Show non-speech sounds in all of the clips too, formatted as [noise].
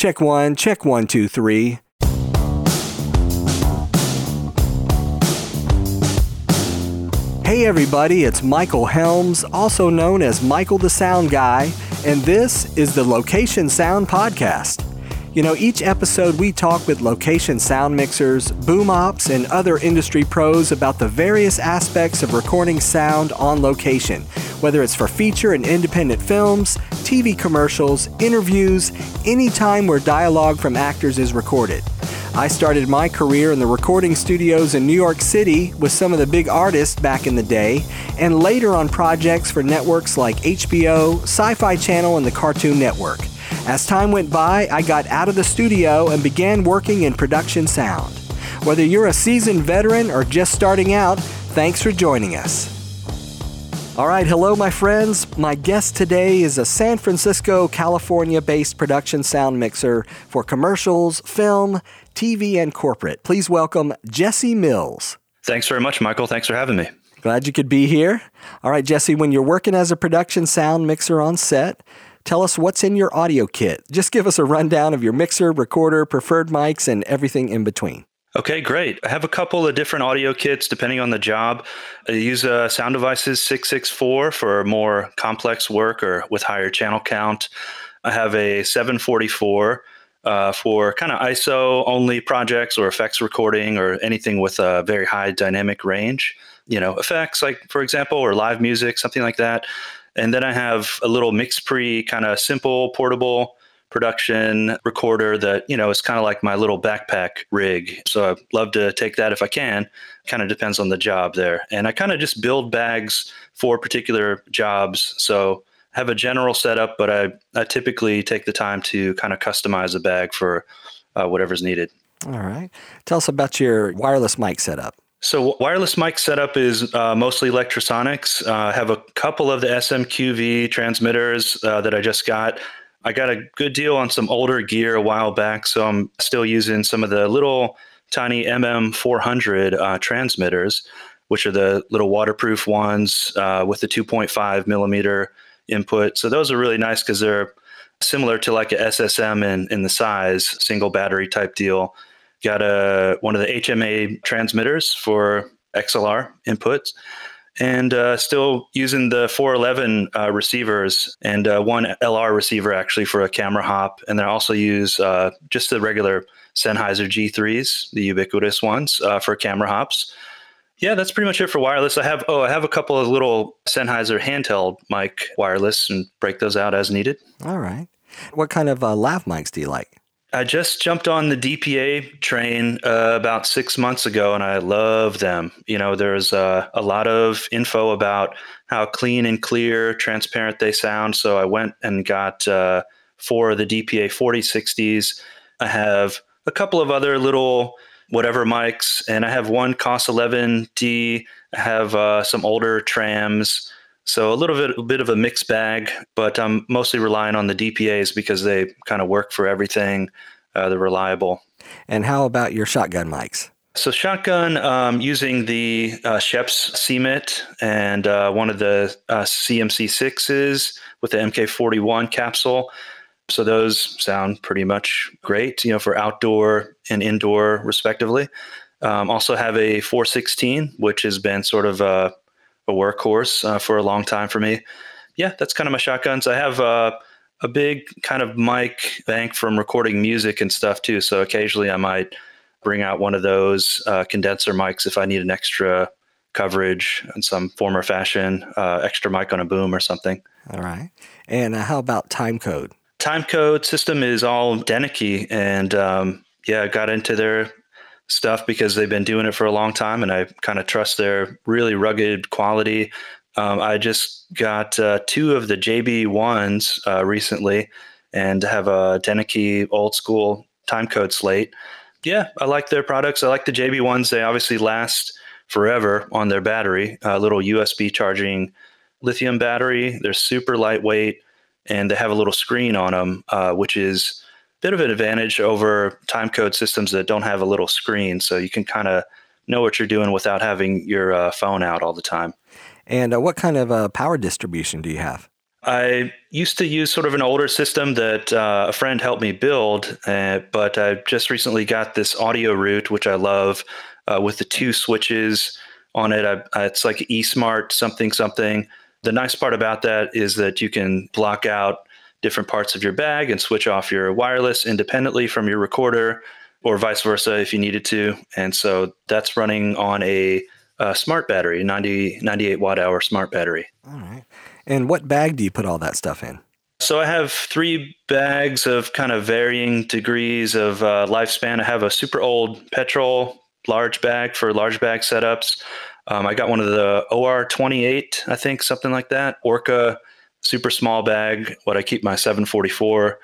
Check one, check one, two, three. Hey everybody, it's Michael Helms, also known as Michael the Sound Guy, and this is the Location Sound Podcast. You know, each episode we talk with location sound mixers, boom ops, and other industry pros about the various aspects of recording sound on location, whether it's for feature and independent films, TV commercials, interviews, any time where dialogue from actors is recorded. I started my career in the recording studios in New York City with some of the big artists back in the day, and later on projects for networks like HBO, Sci Fi Channel, and the Cartoon Network. As time went by, I got out of the studio and began working in production sound. Whether you're a seasoned veteran or just starting out, thanks for joining us. All right, hello, my friends. My guest today is a San Francisco, California based production sound mixer for commercials, film, TV, and corporate. Please welcome Jesse Mills. Thanks very much, Michael. Thanks for having me. Glad you could be here. All right, Jesse, when you're working as a production sound mixer on set, tell us what's in your audio kit. Just give us a rundown of your mixer, recorder, preferred mics, and everything in between. Okay, great. I have a couple of different audio kits depending on the job. I use uh, Sound Devices 664 for more complex work or with higher channel count. I have a 744 uh, for kind of ISO only projects or effects recording or anything with a very high dynamic range. You know, effects like, for example, or live music, something like that. And then I have a little MixPre kind of simple, portable production recorder that you know is kind of like my little backpack rig. So i love to take that if i can. Kind of depends on the job there. And i kind of just build bags for particular jobs. So I have a general setup but i, I typically take the time to kind of customize a bag for uh, whatever's needed. All right. Tell us about your wireless mic setup. So wireless mic setup is uh, mostly Lectrosonics. Uh, I have a couple of the SMQV transmitters uh, that I just got. I got a good deal on some older gear a while back, so I'm still using some of the little tiny MM400 uh, transmitters, which are the little waterproof ones uh, with the 2.5 millimeter input. So those are really nice because they're similar to like a SSM in, in the size, single battery type deal. Got a one of the HMA transmitters for XLR inputs and uh, still using the 411 uh, receivers and uh, one LR receiver actually for a camera hop. And then I also use uh, just the regular Sennheiser G3s, the ubiquitous ones uh, for camera hops. Yeah, that's pretty much it for wireless. I have oh, I have a couple of little Sennheiser handheld mic wireless and break those out as needed. All right. What kind of uh, lav mics do you like? I just jumped on the DPA train uh, about six months ago, and I love them. You know, there's uh, a lot of info about how clean and clear, transparent they sound. So I went and got uh, four of the DPA 4060s. I have a couple of other little whatever mics, and I have one COS 11D. I have uh, some older trams. So a little bit, a bit of a mixed bag, but I'm mostly relying on the DPAs because they kind of work for everything. Uh, they're reliable. And how about your shotgun mics? So shotgun, um, using the uh, Schoeps CMIT and uh, one of the uh, CMC6s with the MK41 capsule. So those sound pretty much great, you know, for outdoor and indoor respectively. Um, also have a 416, which has been sort of a a workhorse uh, for a long time for me. Yeah, that's kind of my shotguns. I have uh, a big kind of mic bank from recording music and stuff too. So occasionally I might bring out one of those uh, condenser mics if I need an extra coverage in some form or fashion, uh, extra mic on a boom or something. All right. And uh, how about time code? Time code system is all Denecke, and um, yeah, I got into their stuff because they've been doing it for a long time and I kind of trust their really rugged quality. Um, I just got uh, two of the JB1s uh, recently and have a Denecke old school time code slate. Yeah, I like their products. I like the JB1s. They obviously last forever on their battery, a little USB charging lithium battery. They're super lightweight and they have a little screen on them, uh, which is bit of an advantage over time code systems that don't have a little screen, so you can kind of know what you're doing without having your uh, phone out all the time. And uh, what kind of uh, power distribution do you have? I used to use sort of an older system that uh, a friend helped me build, uh, but I just recently got this Audioroot, which I love, uh, with the two switches on it. I, it's like eSmart something something. The nice part about that is that you can block out different parts of your bag and switch off your wireless independently from your recorder, or vice versa if you needed to. And so that's running on a, a smart battery, 90, 98 watt hour smart battery. All right. And what bag do you put all that stuff in? So I have three bags of kind of varying degrees of uh, lifespan. I have a super old petrol large bag for large bag setups. Um, I got one of the OR28, I think, something like that. Orca super small bag, what I keep my 744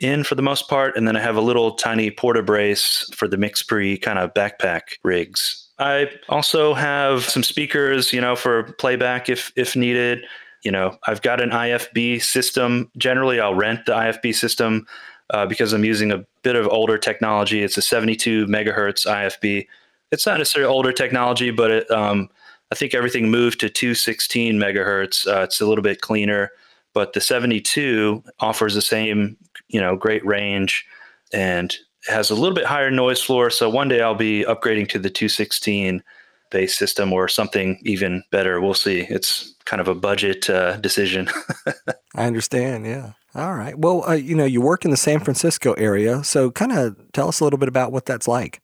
in for the most part. And then I have a little tiny porta brace for the MixPre kind of backpack rigs. I also have some speakers, you know, for playback if if needed you know, I've got an IFB system. Generally, I'll rent the IFB system uh, because I'm using a bit of older technology. It's a 72 megahertz IFB. It's not necessarily older technology, but it, um, I think everything moved to 216 megahertz. Uh, it's a little bit cleaner, but the 72 offers the same, you know, great range and has a little bit higher noise floor. So one day I'll be upgrading to the 216 based system or something even better. We'll see. It's kind of a budget uh, decision. [laughs] I understand. Yeah. All right. Well, uh, you know, you work in the San Francisco area, so kind of tell us a little bit about what that's like.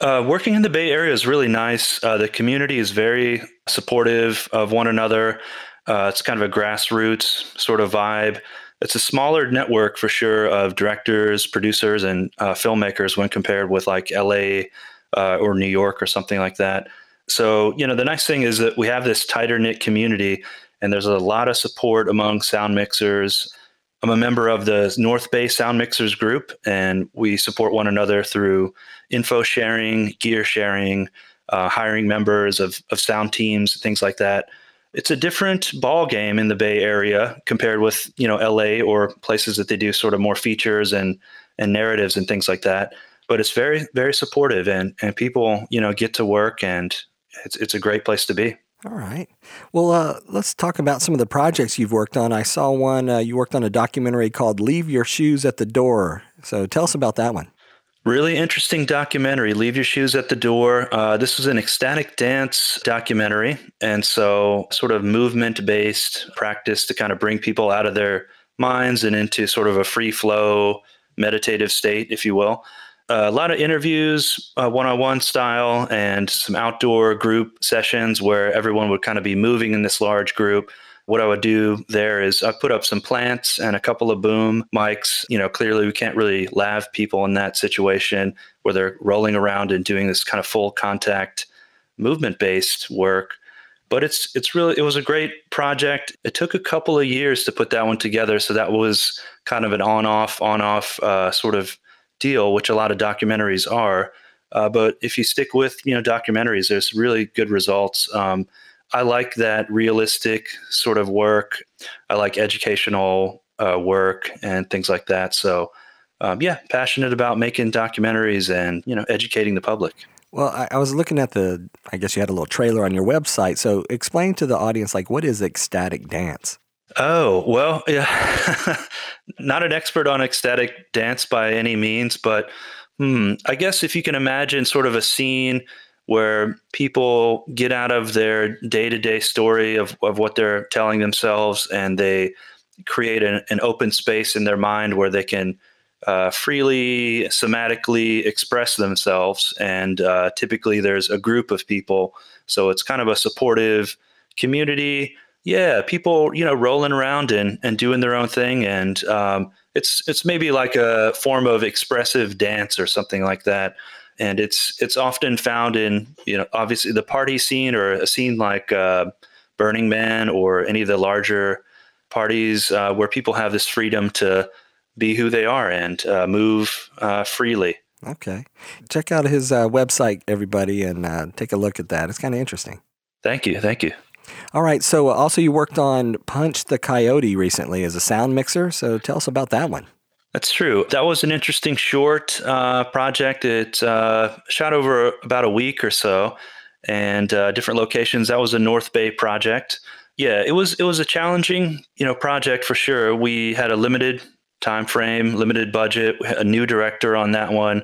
Uh, working in the Bay Area is really nice. Uh, the community is very supportive of one another. Uh, it's kind of a grassroots sort of vibe. It's a smaller network for sure of directors, producers, and uh, filmmakers when compared with like LA or New York or something like that. So, you know, the nice thing is that we have this tighter knit community and there's a lot of support among sound mixers. I'm a member of the North Bay Sound Mixers group, and we support one another through info sharing, gear sharing, uh, hiring members of, of sound teams, things like that. It's a different ball game in the Bay Area compared with you know LA or places that they do sort of more features and and narratives and things like that. But it's very very supportive, and and people you know get to work and it's it's a great place to be. All right. Well, uh, let's talk about some of the projects you've worked on. I saw one, uh, you worked on a documentary called Leave Your Shoes at the Door. So tell us about that one. Really interesting documentary, Leave Your Shoes at the Door. Uh, this was an ecstatic dance documentary. And so, sort of movement based practice to kind of bring people out of their minds and into sort of a free flow meditative state, if you will a lot of interviews, one on one style, and some outdoor group sessions where everyone would kind of be moving in this large group. What I would do there is I put up some plants and a couple of boom mics. You know, clearly we can't really lav people in that situation where they're rolling around and doing this kind of full contact movement based work. But it's it's really it was a great project. It took a couple of years to put that one together, so that was kind of an on off on off uh, sort of deal, which a lot of documentaries are. Uh, but if you stick with you know documentaries, there's really good results. Um, I like that realistic sort of work. I like educational uh, work and things like that. So um, yeah, passionate about making documentaries and you know educating the public. Well, I, I, was looking at the. I guess you had a little trailer on your website. So explain to the audience like what is ecstatic dance. Oh, well, yeah. [laughs] Not an expert on ecstatic dance by any means, but hmm, I guess if you can imagine sort of a scene where people get out of their day to day story of, of what they're telling themselves and they create an, an open space in their mind where they can uh, freely, somatically express themselves. And uh, typically there's a group of people. So it's kind of a supportive community yeah, people, you know, rolling around and, and doing their own thing. And um, it's it's maybe like a form of expressive dance or something like that. And it's it's often found in, you know, obviously the party scene or a scene like uh, Burning Man or any of the larger parties uh, where people have this freedom to be who they are and uh, move uh, freely. Okay. Check out his uh, website, everybody, and uh, take a look at that. It's kind of interesting. Thank you. Thank you. All right. So, also, you worked on Punch the Coyote recently as a sound mixer. So, tell us about that one. That's true. That was an interesting short uh, project. It uh, shot over about a week or so and uh, different locations. That was a North Bay project. Yeah, it was it was a challenging, you know, project for sure. We had a limited time frame, limited budget, a new director on that one.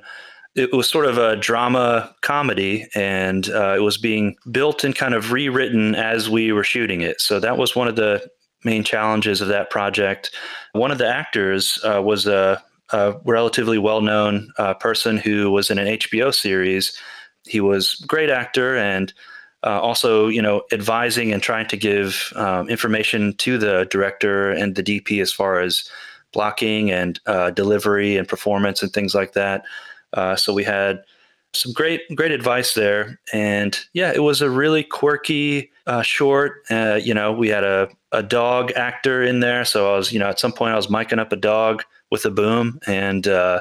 It was sort of a drama comedy, and uh, it was being built and kind of rewritten as we were shooting it. So that was one of the main challenges of that project. One of the actors uh, was a, a, relatively well-known uh, person who was in an HBO series. He was a great actor and uh, also, you know, advising and trying to give um, information to the director and the DP as far as blocking and uh, delivery and performance and things like that. Uh, so we had some great great advice there, and yeah, it was a really quirky uh, short. Uh, you know, we had a a dog actor in there, so I was you know at some point I was miking up a dog with a boom and uh,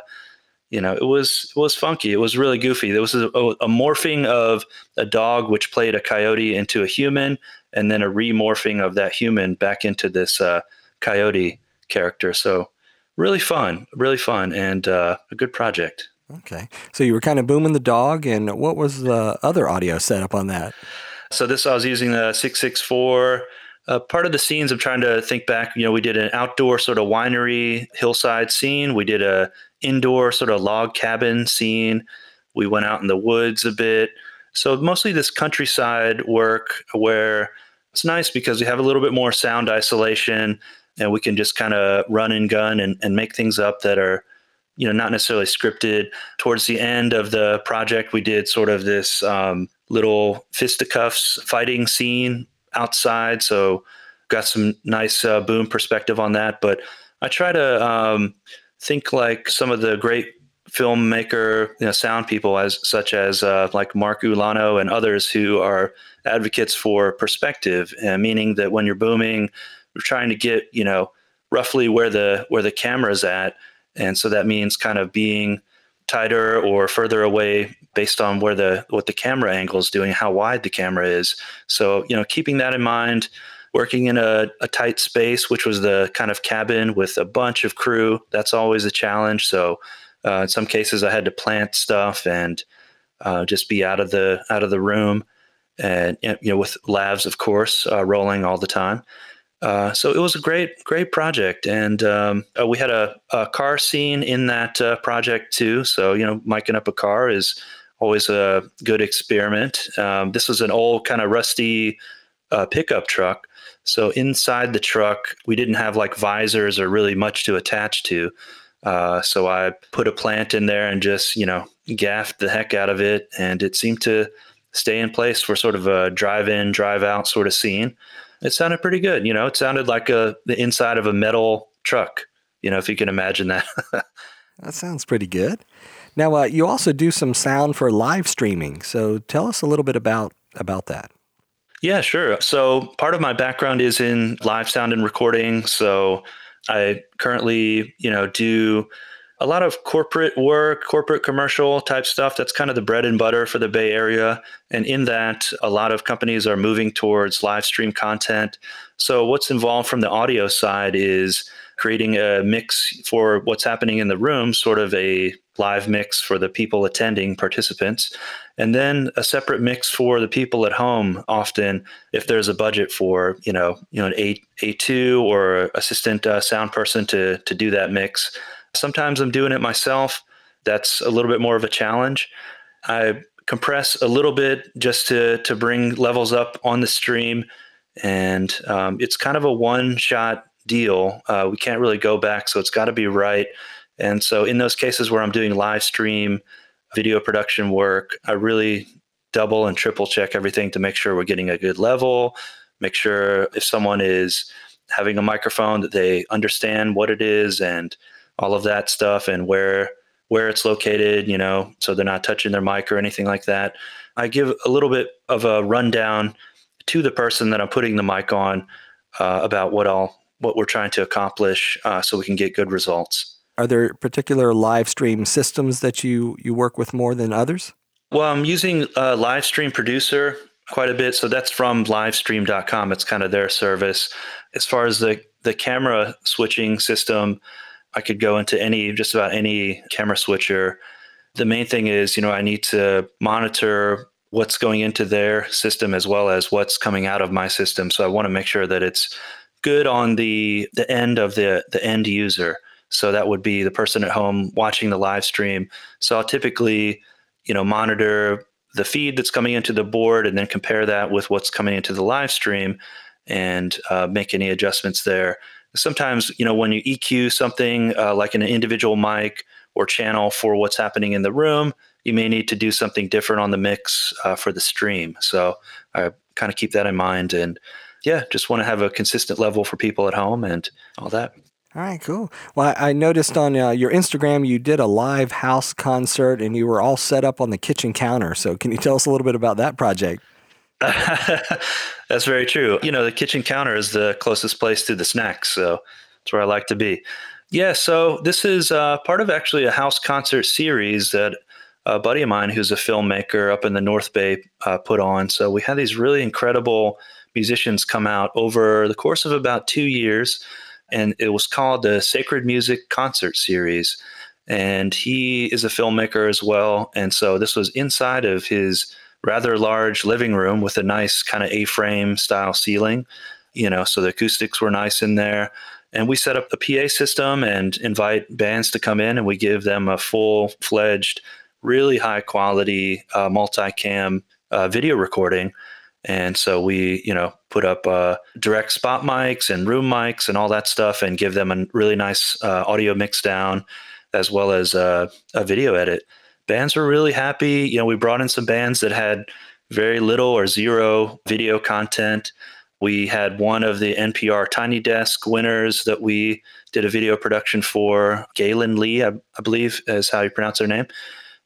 you know, it was it was funky. It was really goofy. There was a, a, morphing of a dog which played a coyote into a human, and then a remorphing of that human back into this uh, coyote character. So really fun, really fun, and uh, a good project. Okay, so you were kind of booming the dog, and what was the other audio setup on that? So this I was using the six six four. Uh, part of the scenes I'm trying to think back. You know, we did an outdoor sort of winery hillside scene. We did a indoor sort of log cabin scene. We went out in the woods a bit. So mostly this countryside work where it's nice because we have a little bit more sound isolation and we can just kind of run and gun and, and make things up that are you know not necessarily scripted. Towards the end of the project we did sort of this um, little fisticuffs fighting scene outside. So got some nice uh, boom perspective on that. But i try to um, think like some of the great filmmaker you know, sound people as such as uh, like Mark Ulano and others who are advocates for perspective, uh, meaning that when you're booming, you're trying to get you know roughly where the where the camera's at, and so that means kind of being tighter or further away based on where the what the camera angle is doing, how wide the camera is. So you know, keeping that in mind working in a, a tight space, which was the kind of cabin with a bunch of crew. That's always a challenge. So uh, in some cases, I had to plant stuff and uh, just be out of the out of the room, and you know with lavs, of course, uh, rolling all the time. Uh, so it was a great great project, and um, uh, we had a, a, car scene in that uh, project too. So you know, miking up a car is always a good experiment. Um, this was an old kind of rusty pickup truck so inside the truck, we didn't have like visors or really much to attach to. Uh, so I put a plant in there and just, you know, gaffed the heck out of it. And it seemed to stay in place for sort of a drive in, drive out sort of scene. It sounded pretty good. You know, it sounded like a, the inside of a metal truck, you know, if you can imagine that. [laughs] that sounds pretty good. Now, uh, you also do some sound for live streaming. So tell us a little bit about, about that. Yeah, sure. So part of my background is in live sound and recording. So I currently, you know, do a lot of corporate work, corporate commercial type stuff. That's kind of the bread and butter for the Bay Area. And in that, a lot of companies are moving towards live stream content. So what's involved from the audio side is creating a mix for what's happening in the room, sort of a live mix for the people attending participants and then a separate mix for the people at home often if there's a budget for you know you know an a a2 or assistant uh, sound person to to do that mix sometimes i'm doing it myself that's a little bit more of a challenge. I compress a little bit just to to bring levels up on the stream and um, it's kind of a one shot deal. Uh, we can't really go back so it's got to be right. And so in those cases where i'm doing live stream video production work, I really double and triple check everything to make sure we're getting a good level, make sure if someone is having a microphone that they understand what it is and all of that stuff and where where it's located, you know, so they're not touching their mic or anything like that. I give a little bit of a rundown to the person that I'm putting the mic on uh, about what all what we're trying to accomplish, uh, so we can get good results. Are there particular live stream systems that you, you work with more than others? Well, I'm using a Livestream Producer quite a bit. So that's from livestream.com. It's kind of their service. As far as the, the camera switching system, I could go into any, just about any camera switcher. The main thing is, you know, I need to monitor what's going into their system as well as what's coming out of my system. So I want to make sure that it's good on the the end of the the end user. So that would be the person at home watching the live stream. So I'll typically, you know, monitor the feed that's coming into the board and then compare that with what's coming into the live stream and uh, make any adjustments there. Sometimes, you know, when you EQ something uh, like an individual mic or channel for what's happening in the room, you may need to do something different on the mix uh, for the stream. So I kind of keep that in mind and yeah, just want to have a consistent level for people at home and all that. All right, cool. Well, I noticed on uh, your Instagram you did a live house concert and you were all set up on the kitchen counter. So, can you tell us a little bit about that project? [laughs] That's very true. You know, the kitchen counter is the closest place to the snacks. So, it's where I like to be. Yeah, so this is uh, part of actually a house concert series that a buddy of mine who's a filmmaker up in the North Bay uh, put on. So, we had these really incredible musicians come out over the course of about two years and it was called the Sacred Music Concert Series. And he is a filmmaker as well. And so this was inside of his rather large living room with a nice kind of A frame style ceiling, you know, so the acoustics were nice in there. And we set up a PA system and invite bands to come in and we give them a full fledged, really high quality uh, multicam uh, video recording and so we, you know, put up uh, direct spot mics and room mics and all that stuff and give them a really nice uh, audio mix down as well as uh, a video edit. Bands were really happy. You know, we brought in some bands that had very little or zero video content. We had one of the NPR Tiny Desk winners that we did a video production for, Gaelynn Lea, I, I believe is how you pronounce their name.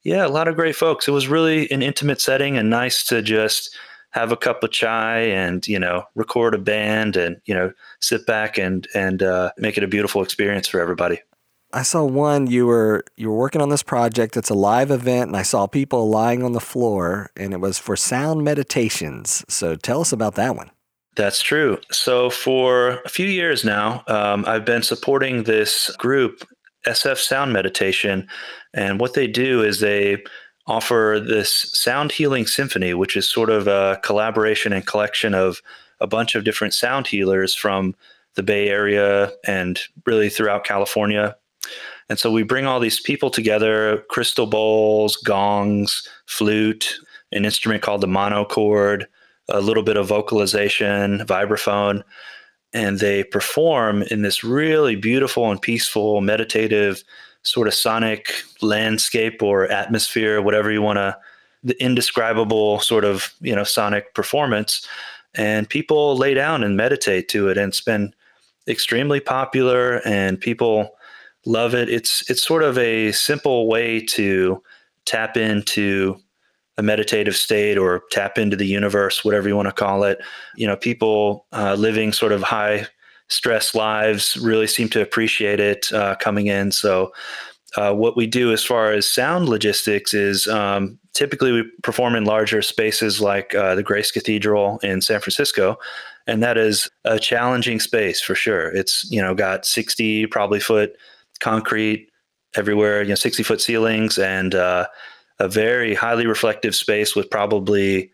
Yeah, a lot of great folks. It was really an intimate setting and nice to just have a cup of chai and you know record a band and you know sit back and and uh, make it a beautiful experience for everybody. I saw one you were you were working on this project. It's a live event, and I saw people lying on the floor, and it was for sound meditations. So tell us about that one. That's true. So for a few years now, um, I've been supporting this group, SF Sound Meditation, and what they do is they offer this Sound Healing Symphony, which is sort of a collaboration and collection of a bunch of different sound healers from the Bay Area and really throughout California. And so we bring all these people together crystal bowls, gongs, flute, an instrument called the monochord, a little bit of vocalization, vibraphone. And they perform in this really beautiful and peaceful, meditative sort of sonic landscape or atmosphere, whatever you want to, the indescribable sort of, you know, sonic performance. And people lay down and meditate to it. And it's been extremely popular and people love it. It's, it's sort of a simple way to tap into a meditative state or tap into the universe, whatever you want to call it. You know, people uh, living sort of high stress lives really seem to appreciate it uh, coming in. So, uh, what we do as far as sound logistics is um, typically we perform in larger spaces like uh, the Grace Cathedral in San Francisco, and that is a challenging space for sure. It's you know got sixty probably foot concrete everywhere, you know sixty foot ceilings, and uh, a very highly reflective space with probably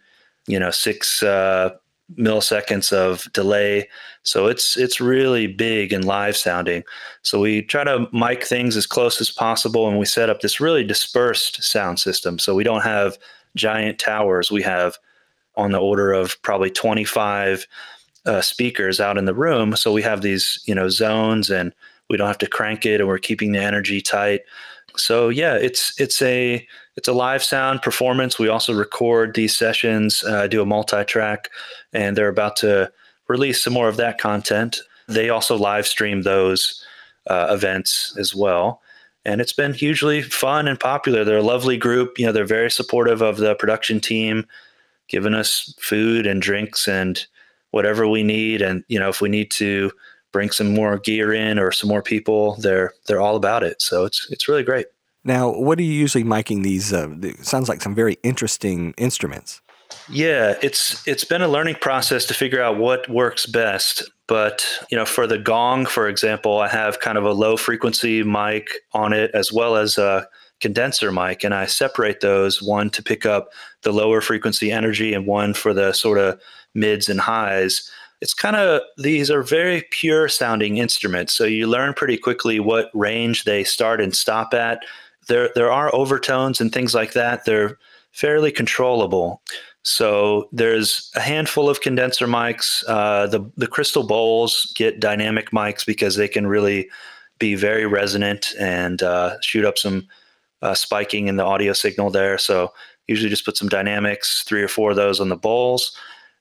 you know six uh, milliseconds of delay. So it's it's really big and live sounding. So we try to mic things as close as possible, and we set up this really dispersed sound system. So we don't have giant towers. We have on the order of probably 25 uh, speakers out in the room. So we have these you know zones, and we don't have to crank it, and we're keeping the energy tight. So yeah, it's it's a it's a live sound performance. We also record these sessions, uh, do a multi-track, and they're about to release some more of that content. They also live stream those uh, events as well. And it's been hugely fun and popular. They're a lovely group. You know, they're very supportive of the production team, giving us food and drinks and whatever we need. And, you know, if we need to bring some more gear in or some more people, they're they're all about it. So it's it's really great. Now, what are you usually miking these? Uh, sounds like some very interesting instruments. Yeah, it's it's been a learning process to figure out what works best. But you know, for the gong, for example, I have kind of a low frequency mic on it, as well as a condenser mic, and I separate those one to pick up the lower frequency energy and one for the sort of mids and highs. It's kind of these are very pure sounding instruments, so you learn pretty quickly what range they start and stop at. There, there are overtones and things like that. They're fairly controllable. So there's a handful of condenser mics. Uh, the the crystal bowls get dynamic mics because they can really be very resonant and uh, shoot up some uh, spiking in the audio signal there. So usually just put some dynamics, three or four of those on the bowls.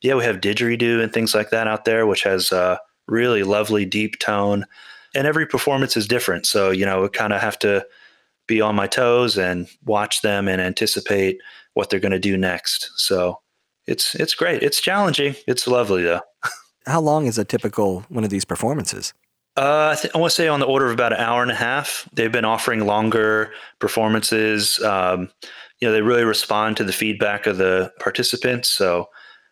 Yeah, we have didgeridoo and things like that out there, which has a really lovely deep tone. And every performance is different. So, you know, we kind of have to be on my toes and watch them and anticipate what they're going to do next. So it's it's great. It's challenging. It's lovely though. [laughs] How long is a typical one of these performances? Uh, I, th- I want to say on the order of about an hour and a half. They've been offering longer performances. Um, you know, they really respond to the feedback of the participants. So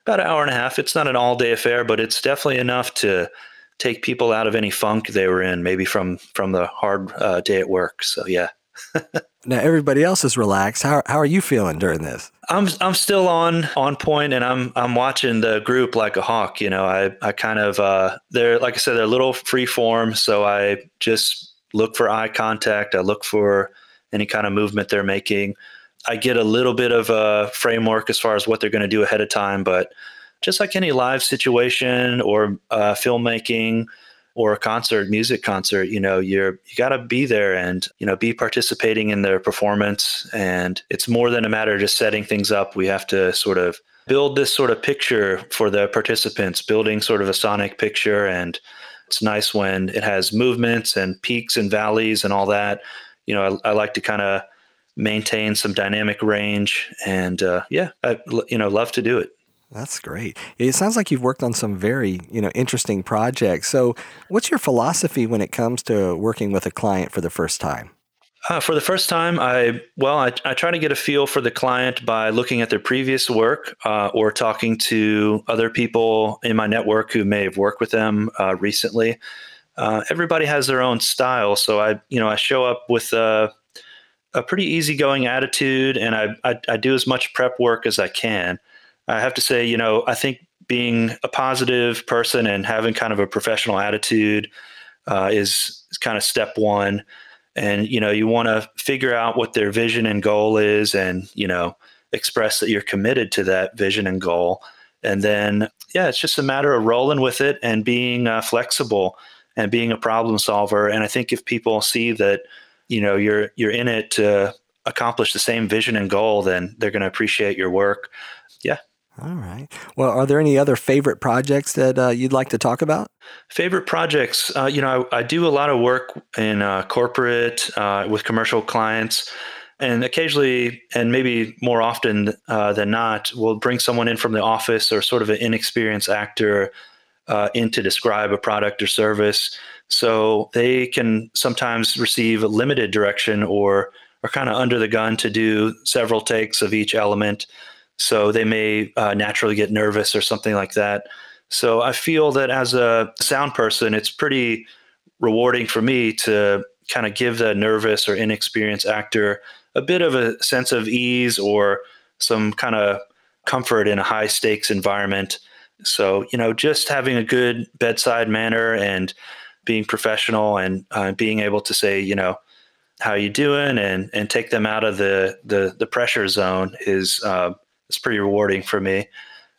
about an hour and a half. It's not an all day affair, but it's definitely enough to take people out of any funk they were in, maybe from from the hard uh, day at work. So yeah. [laughs] now everybody else is relaxed. How how are you feeling during this? I'm I'm still on on point, and I'm I'm watching the group like a hawk. You know, I I kind of uh, they're like I said, they're a little free form, so I just look for eye contact. I look for any kind of movement they're making. I get a little bit of a framework as far as what they're going to do ahead of time, but just like any live situation or uh, filmmaking, or a concert, music concert, you know, you're you got to be there and you know be participating in their performance. And it's more than a matter of just setting things up. We have to sort of build this sort of picture for the participants, building sort of a sonic picture. And it's nice when it has movements and peaks and valleys and all that. You know, I, I like to kind of maintain some dynamic range, and uh, yeah, I you know love to do it. That's great. It sounds like you've worked on some very, you know, interesting projects. So, what's your philosophy when it comes to working with a client for the first time? Uh, for the first time, I well, I, I, try to get a feel for the client by looking at their previous work uh, or talking to other people in my network who may have worked with them uh, recently. Uh, everybody has their own style, so I, you know, I show up with a, a pretty easygoing attitude, and I, I, I do as much prep work as I can. I have to say, you know, I think being a positive person and having kind of a professional attitude uh, is, is kind of step one. And, you know, you want to figure out what their vision and goal is and, you know, express that you're committed to that vision and goal. And then, yeah, it's just a matter of rolling with it and being uh, flexible and being a problem solver. And I think if people see that, you know, you're you're in it to accomplish the same vision and goal, then they're going to appreciate your work. Yeah, all right. Well, are there any other favorite projects that uh, you'd like to talk about? Favorite projects, uh, you know, I, I, do a lot of work in uh, corporate uh, with commercial clients, and occasionally, and maybe more often uh, than not, we'll bring someone in from the office or sort of an inexperienced actor uh, in to describe a product or service. So they can sometimes receive limited direction or are kind of under the gun to do several takes of each element. So they may uh, naturally get nervous or something like that. So I feel that as a sound person, it's pretty rewarding for me to kind of give the nervous or inexperienced actor a bit of a sense of ease or some kind of comfort in a high stakes environment. So, you know, just having a good bedside manner and being professional and uh, being able to say, you know, how you doing and and take them out of the the, the pressure zone is uh, it's pretty rewarding for me.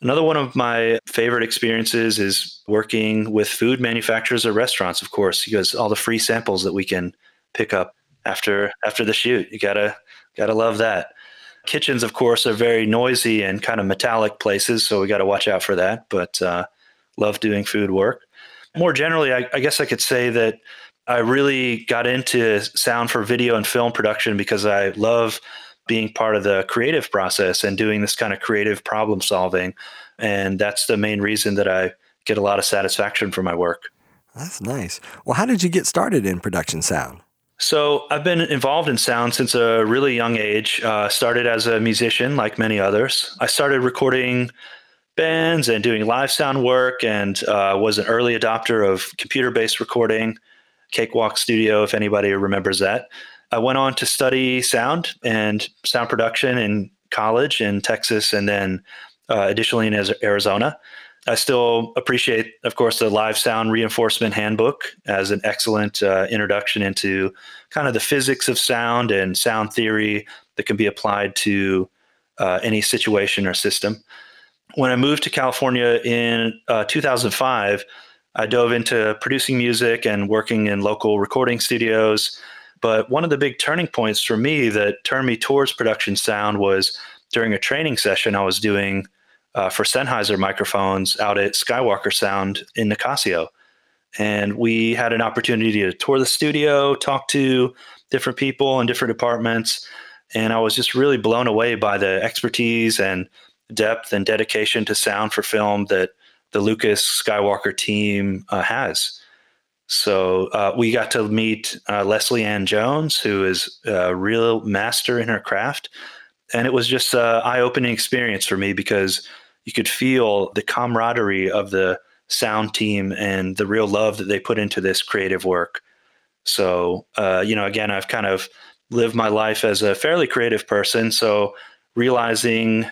Another one of my favorite experiences is working with food manufacturers or restaurants, of course, because all the free samples that we can pick up after after the shoot. You gotta gotta love that. Kitchens, of course, are very noisy and kind of metallic places, so we got to watch out for that. But uh, love doing food work. More generally, I, I guess I could say that I really got into sound for video and film production because I love being part of the creative process and doing this kind of creative problem solving. And that's the main reason that I get a lot of satisfaction from my work. That's nice. Well, how did you get started in production sound? So I've been involved in sound since a really young age. Uh, started as a musician, like many others. I started recording bands and doing live sound work, and uh, was an early adopter of computer-based recording. Cakewalk Studio, if anybody remembers that. I went on to study sound and sound production in college in Texas and then uh, additionally in Arizona. I still appreciate, of course, the Live Sound Reinforcement Handbook as an excellent uh, introduction into kind of the physics of sound and sound theory that can be applied to uh, any situation or system. When I moved to California in uh, 2005, I dove into producing music and working in local recording studios. But one of the big turning points for me that turned me towards production sound was during a training session I was doing uh, for Sennheiser microphones out at Skywalker Sound in Nicasio. And we had an opportunity to tour the studio, talk to different people in different departments. And I was just really blown away by the expertise and depth and dedication to sound for film that the Lucas Skywalker team uh, has. So uh, we got to meet uh, Leslie Ann Jones, who is a real master in her craft. And it was just an eye opening experience for me because you could feel the camaraderie of the sound team and the real love that they put into this creative work. So, uh, you know, again, I've kind of lived my life as a fairly creative person. So, realizing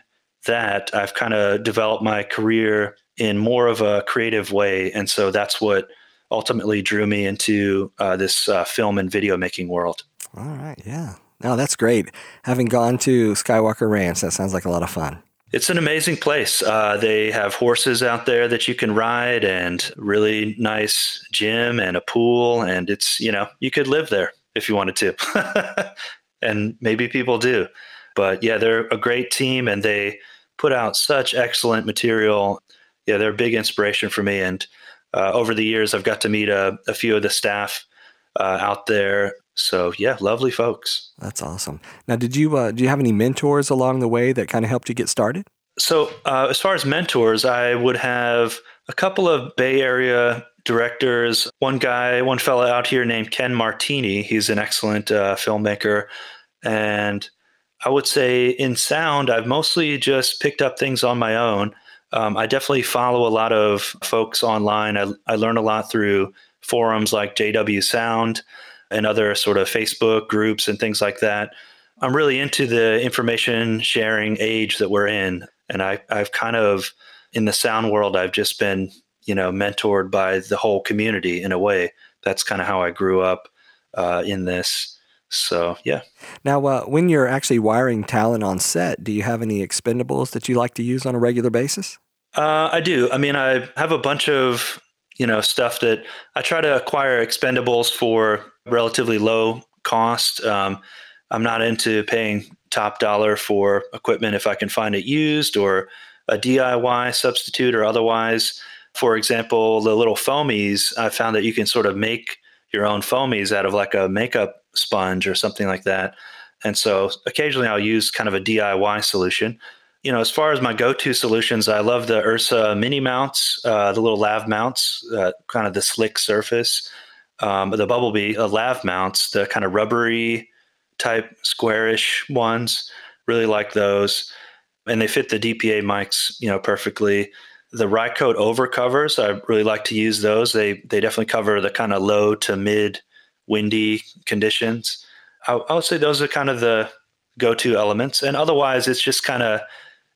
that I've kind of developed my career in more of a creative way. And so that's what ultimately drew me into uh, this uh, film and video making world. All right. Yeah. No, that's great. Having gone to Skywalker Ranch, that sounds like a lot of fun. It's an amazing place. Uh, they have horses out there that you can ride, and really nice gym and a pool. And it's you know you could live there if you wanted to, [laughs] and maybe people do. But yeah, they're a great team, and they put out such excellent material. Yeah, they're a big inspiration for me. And uh, over the years, I've got to meet a, a few of the staff uh, out there so yeah, lovely folks. That's awesome. Now, did you uh, do you have any mentors along the way that kind of helped you get started? So uh, as far as mentors, I would have a couple of Bay Area directors. One guy, one fellow out here named Ken Martini. He's an excellent uh, filmmaker, and I would say in sound, I've mostly just picked up things on my own. Um, I definitely follow a lot of folks online. I, I learn a lot through forums like JW Sound and other sort of Facebook groups and things like that. I'm really into the information sharing age that we're in. And I, I've kind of, in the sound world, I've just been, you know, mentored by the whole community in a way. That's kind of how I grew up uh, in this. So, yeah. Now, uh, when you're actually wiring talent on set, do you have any expendables that you like to use on a regular basis? Uh, I do. I mean, I have a bunch of you know stuff that I try to acquire expendables for relatively low cost. Um, I'm not into paying top dollar for equipment if I can find it used or a DIY substitute or otherwise. For example, the little foamies, I found that you can sort of make your own foamies out of like a makeup sponge or something like that. And so occasionally I'll use kind of a DIY solution you know, as far as my go-to solutions, I love the Ursa mini mounts, uh, the little lav mounts, uh, kind of the slick surface. Um, the Bumblebee uh, lav mounts, the kind of rubbery type squarish ones, really like those, and they fit the DPA mics, you know, perfectly. The Rycote over covers, I really like to use those. They they definitely cover the kind of low to mid windy conditions. I, I would say those are kind of the go-to elements, and otherwise, it's just kind of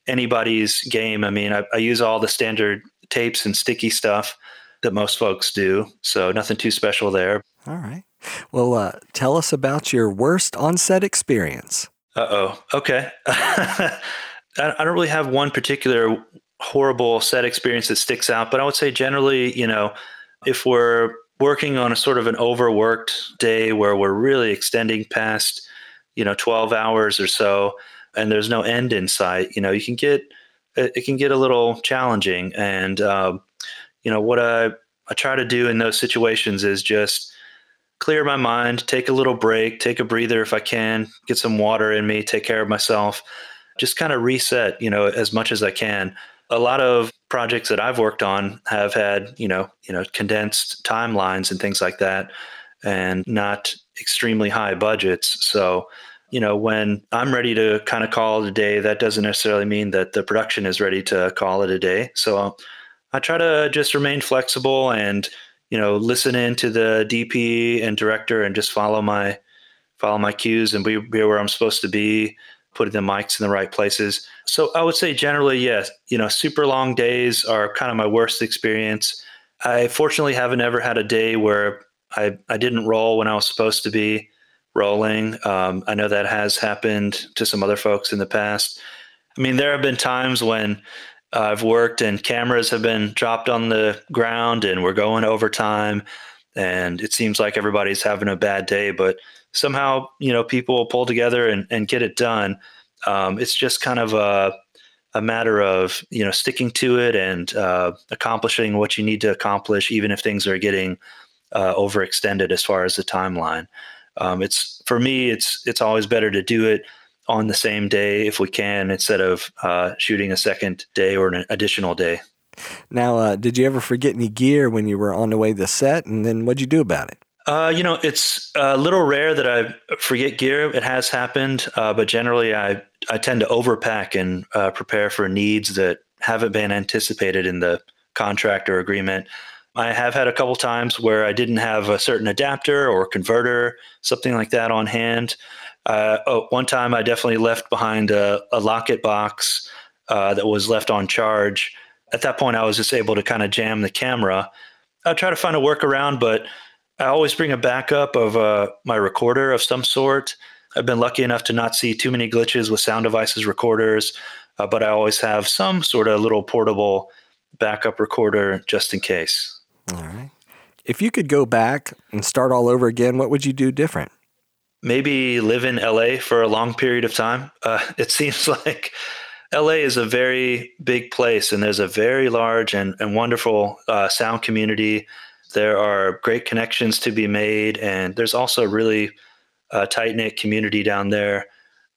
anybody's game. I mean, I, I use all the standard tapes and sticky stuff that most folks do. So nothing too special there. All right. Well, uh, tell us about your worst on-set experience. Uh oh. Okay. [laughs] I, don't really have one particular horrible set experience that sticks out, but I would say generally, you know, if we're working on a sort of an overworked day where we're really extending past, you know, 12 hours or so, and there's no end in sight, you know, you can get it, can get a little challenging. And um, you know what I I try to do in those situations is just clear my mind, take a little break, take a breather if I can, get some water in me, take care of myself, just kind of reset, you know, as much as I can. A lot of projects that I've worked on have had, you know, you know, condensed timelines and things like that and not extremely high budgets. So you know, when I'm ready to kind of call it a day, that doesn't necessarily mean that the production is ready to call it a day. So I try to just remain flexible and, you know, listen in to the DP and director and just follow my follow my cues and be, be where I'm supposed to be, putting the mics in the right places. So I would say generally, yes, you know, super long days are kind of my worst experience. I fortunately haven't ever had a day where I, I didn't roll when I was supposed to be rolling. Um, I know that has happened to some other folks in the past. I mean, there have been times when I've worked and cameras have been dropped on the ground and we're going overtime and it seems like everybody's having a bad day, but somehow, you know, people pull together and, and get it done. Um, it's just kind of a, a matter of, you know, sticking to it and uh, accomplishing what you need to accomplish, even if things are getting uh, overextended as far as the timeline. Um, it's for me, it's it's always better to do it on the same day if we can instead of uh, shooting a second day or an additional day. Now, uh, did you ever forget any gear when you were on the way to the set? And then what'd you do about it? Uh, you know, it's a little rare that I forget gear. It has happened, uh, but generally I, I tend to overpack and uh, prepare for needs that haven't been anticipated in the contract or agreement. I have had a couple times where I didn't have a certain adapter or converter, something like that on hand. Uh, oh, one time I definitely left behind a, a Lockit box uh, that was left on charge. At that point, I was just able to kind of jam the camera. I try to find a workaround, but I always bring a backup of uh, my recorder of some sort. I've been lucky enough to not see too many glitches with sound devices recorders, uh, but I always have some sort of little portable backup recorder just in case. All right. If you could go back and start all over again, what would you do different? Maybe live in LA for a long period of time. Uh, [laughs] it seems [laughs] like LA is a very big place and there's a very large and, and wonderful uh, sound community. There are great connections to be made, and there's also a really uh, tight knit community down there.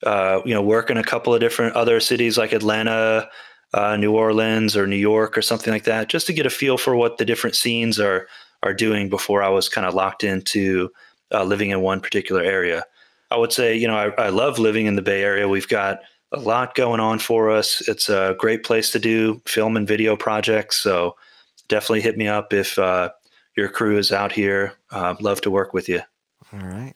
Uh, you know, work in a couple of different other cities like Atlanta, uh, New Orleans, or New York, or something like that, just to get a feel for what the different scenes are are doing before I was kind of locked into uh, living in one particular area. I would say, you know, I, I love living in the Bay Area. We've got a lot going on for us. It's a great place to do film and video projects. So definitely hit me up if uh, your crew is out here. Uh, love to work with you. All right.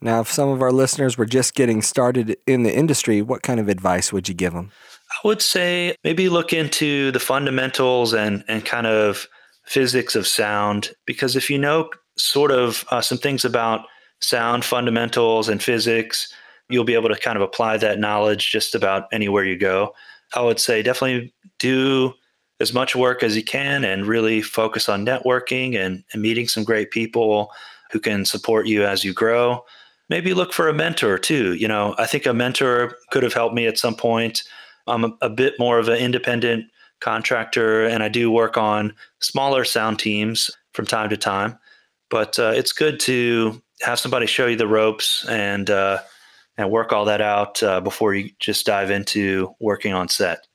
Now, if some of our listeners were just getting started in the industry, what kind of advice would you give them? I would say maybe look into the fundamentals and, and kind of physics of sound because if you know sort of uh, some things about sound fundamentals and physics, you'll be able to kind of apply that knowledge just about anywhere you go. I would say definitely do as much work as you can and really focus on networking and, and meeting some great people who can support you as you grow. Maybe look for a mentor too. You know, I think a mentor could have helped me at some point. I'm a, a bit more of an independent contractor and I do work on smaller sound teams from time to time. But uh, it's good to have somebody show you the ropes and uh, and work all that out uh, before you just dive into working on set.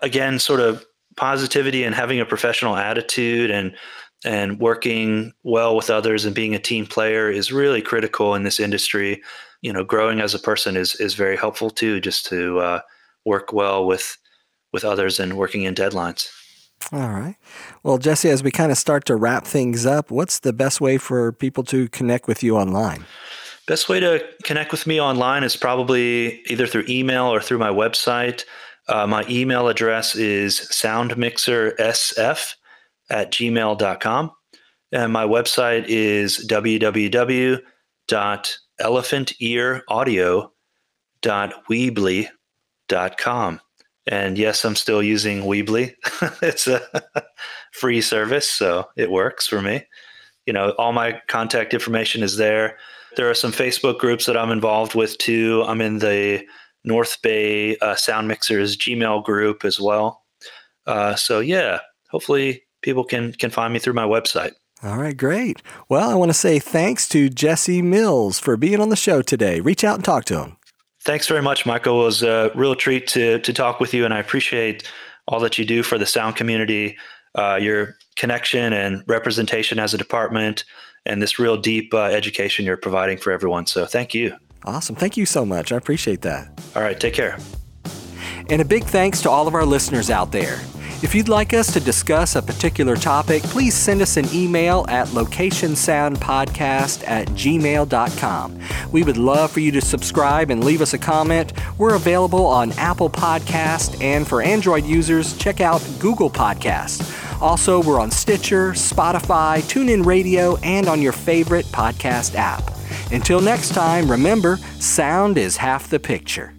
Again, sort of positivity and having a professional attitude and and working well with others and being a team player is really critical in this industry. You know, growing as a person is is very helpful too. Just to uh, work well with with others and working in deadlines. All right. Well, Jesse, as we kind of start to wrap things up, what's the best way for people to connect with you online? Best way to connect with me online is probably either through email or through my website. Uh, my email address is soundmixersf at gmail.com. And my website is www.elephantearaudio.weebly.com. And yes, I'm still using Weebly. [laughs] it's a [laughs] free service, so it works for me. You know, all my contact information is there. There are some Facebook groups that I'm involved with too. I'm in the North Bay uh, Sound Mixers Gmail group as well. Uh, so yeah, hopefully people can can find me through my website. All right, great. Well, I want to say thanks to Jesse Mills for being on the show today. Reach out and talk to him. Thanks very much, Michael. It was a real treat to to talk with you, and I appreciate all that you do for the sound community, uh, your connection and representation as a department, and this real deep uh, education you're providing for everyone. So, thank you. Awesome. Thank you so much. I appreciate that. All right. Take care. And a big thanks to all of our listeners out there. If you'd like us to discuss a particular topic, please send us an email at locationsoundpodcast at gmail.com. We would love for you to subscribe and leave us a comment. We're available on Apple Podcast, and for Android users, check out Google Podcast. Also, we're on Stitcher, Spotify, TuneIn Radio, and on your favorite podcast app. Until next time, remember, sound is half the picture.